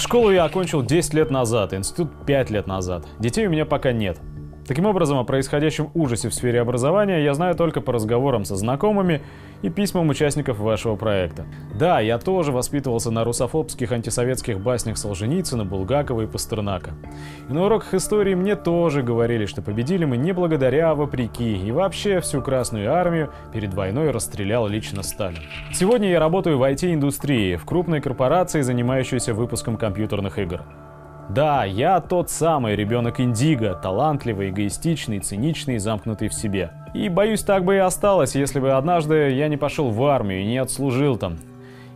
Школу я окончил 10 лет назад, институт 5 лет назад. Детей у меня пока нет. Таким образом, о происходящем ужасе в сфере образования я знаю только по разговорам со знакомыми и письмам участников вашего проекта. Да, я тоже воспитывался на русофобских антисоветских баснях Солженицына, Булгакова и Пастернака. И на уроках истории мне тоже говорили, что победили мы не благодаря, а вопреки, и вообще всю Красную Армию перед войной расстрелял лично Сталин. Сегодня я работаю в IT-индустрии, в крупной корпорации, занимающейся выпуском компьютерных игр. Да, я тот самый ребенок Индиго, талантливый, эгоистичный, циничный замкнутый в себе. И боюсь, так бы и осталось, если бы однажды я не пошел в армию и не отслужил там.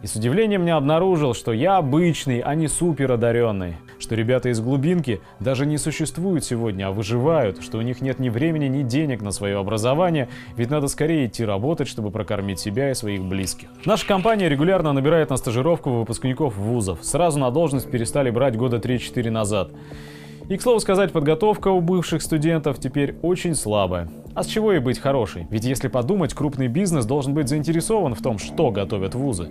И с удивлением не обнаружил, что я обычный, а не супер одаренный. Что ребята из глубинки даже не существуют сегодня, а выживают, что у них нет ни времени, ни денег на свое образование, ведь надо скорее идти работать, чтобы прокормить себя и своих близких. Наша компания регулярно набирает на стажировку выпускников вузов. Сразу на должность перестали брать года 3-4 назад. И, к слову сказать, подготовка у бывших студентов теперь очень слабая. А с чего и быть хорошей? Ведь если подумать, крупный бизнес должен быть заинтересован в том, что готовят вузы.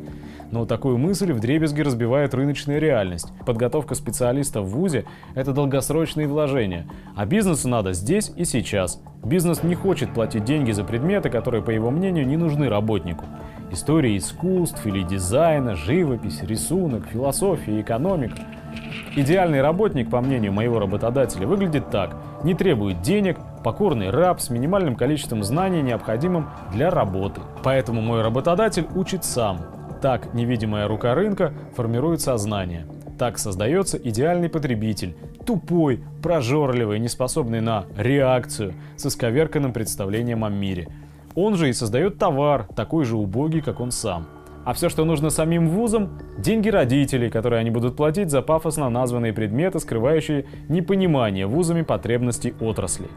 Но такую мысль в дребезги разбивает рыночная реальность. Подготовка специалиста в ВУЗе – это долгосрочные вложения. А бизнесу надо здесь и сейчас. Бизнес не хочет платить деньги за предметы, которые, по его мнению, не нужны работнику. История искусств или дизайна, живопись, рисунок, философия, экономика – Идеальный работник, по мнению моего работодателя, выглядит так. Не требует денег, покорный раб с минимальным количеством знаний, необходимым для работы. Поэтому мой работодатель учит сам. Так невидимая рука рынка формирует сознание. Так создается идеальный потребитель. Тупой, прожорливый, неспособный на реакцию, с исковерканным представлением о мире. Он же и создает товар, такой же убогий, как он сам. А все, что нужно самим вузам – деньги родителей, которые они будут платить за пафосно названные предметы, скрывающие непонимание вузами потребностей отрасли.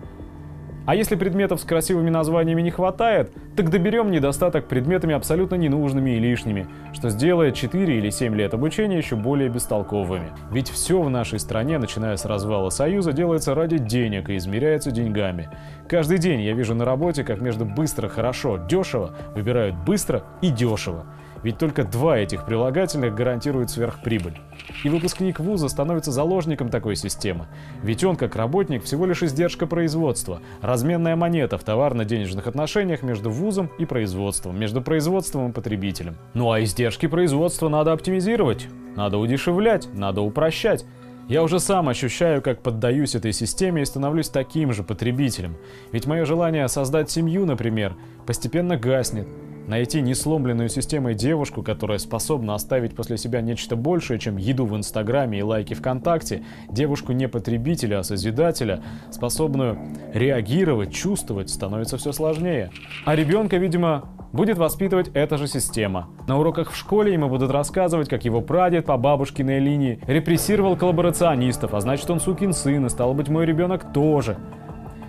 А если предметов с красивыми названиями не хватает, так доберем недостаток предметами абсолютно ненужными и лишними, что сделает 4 или 7 лет обучения еще более бестолковыми. Ведь все в нашей стране, начиная с развала Союза, делается ради денег и измеряется деньгами. Каждый день я вижу на работе, как между быстро, хорошо, дешево выбирают быстро и дешево. Ведь только два этих прилагательных гарантируют сверхприбыль. И выпускник вуза становится заложником такой системы. Ведь он, как работник, всего лишь издержка производства, разменная монета в товарно-денежных отношениях между вузом и производством, между производством и потребителем. Ну а издержки производства надо оптимизировать, надо удешевлять, надо упрощать. Я уже сам ощущаю, как поддаюсь этой системе и становлюсь таким же потребителем. Ведь мое желание создать семью, например, постепенно гаснет. Найти несломленную системой девушку, которая способна оставить после себя нечто большее, чем еду в Инстаграме и лайки ВКонтакте, девушку не потребителя, а созидателя, способную реагировать, чувствовать, становится все сложнее. А ребенка, видимо, будет воспитывать эта же система. На уроках в школе ему будут рассказывать, как его прадед по бабушкиной линии репрессировал коллаборационистов, а значит он сукин сын, и стал быть мой ребенок тоже.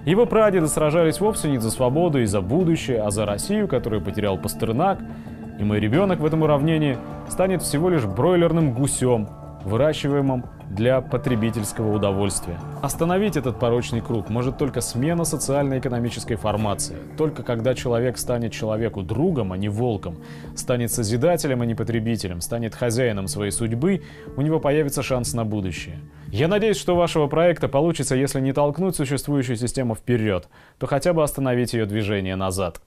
Его прадеды сражались вовсе не за свободу и за будущее, а за Россию, которую потерял Пастернак, и мой ребенок в этом уравнении станет всего лишь бройлерным гусем, выращиваемым для потребительского удовольствия. Остановить этот порочный круг может только смена социально-экономической формации. Только когда человек станет человеку другом, а не волком, станет созидателем, а не потребителем, станет хозяином своей судьбы, у него появится шанс на будущее. Я надеюсь, что вашего проекта получится, если не толкнуть существующую систему вперед, то хотя бы остановить ее движение назад.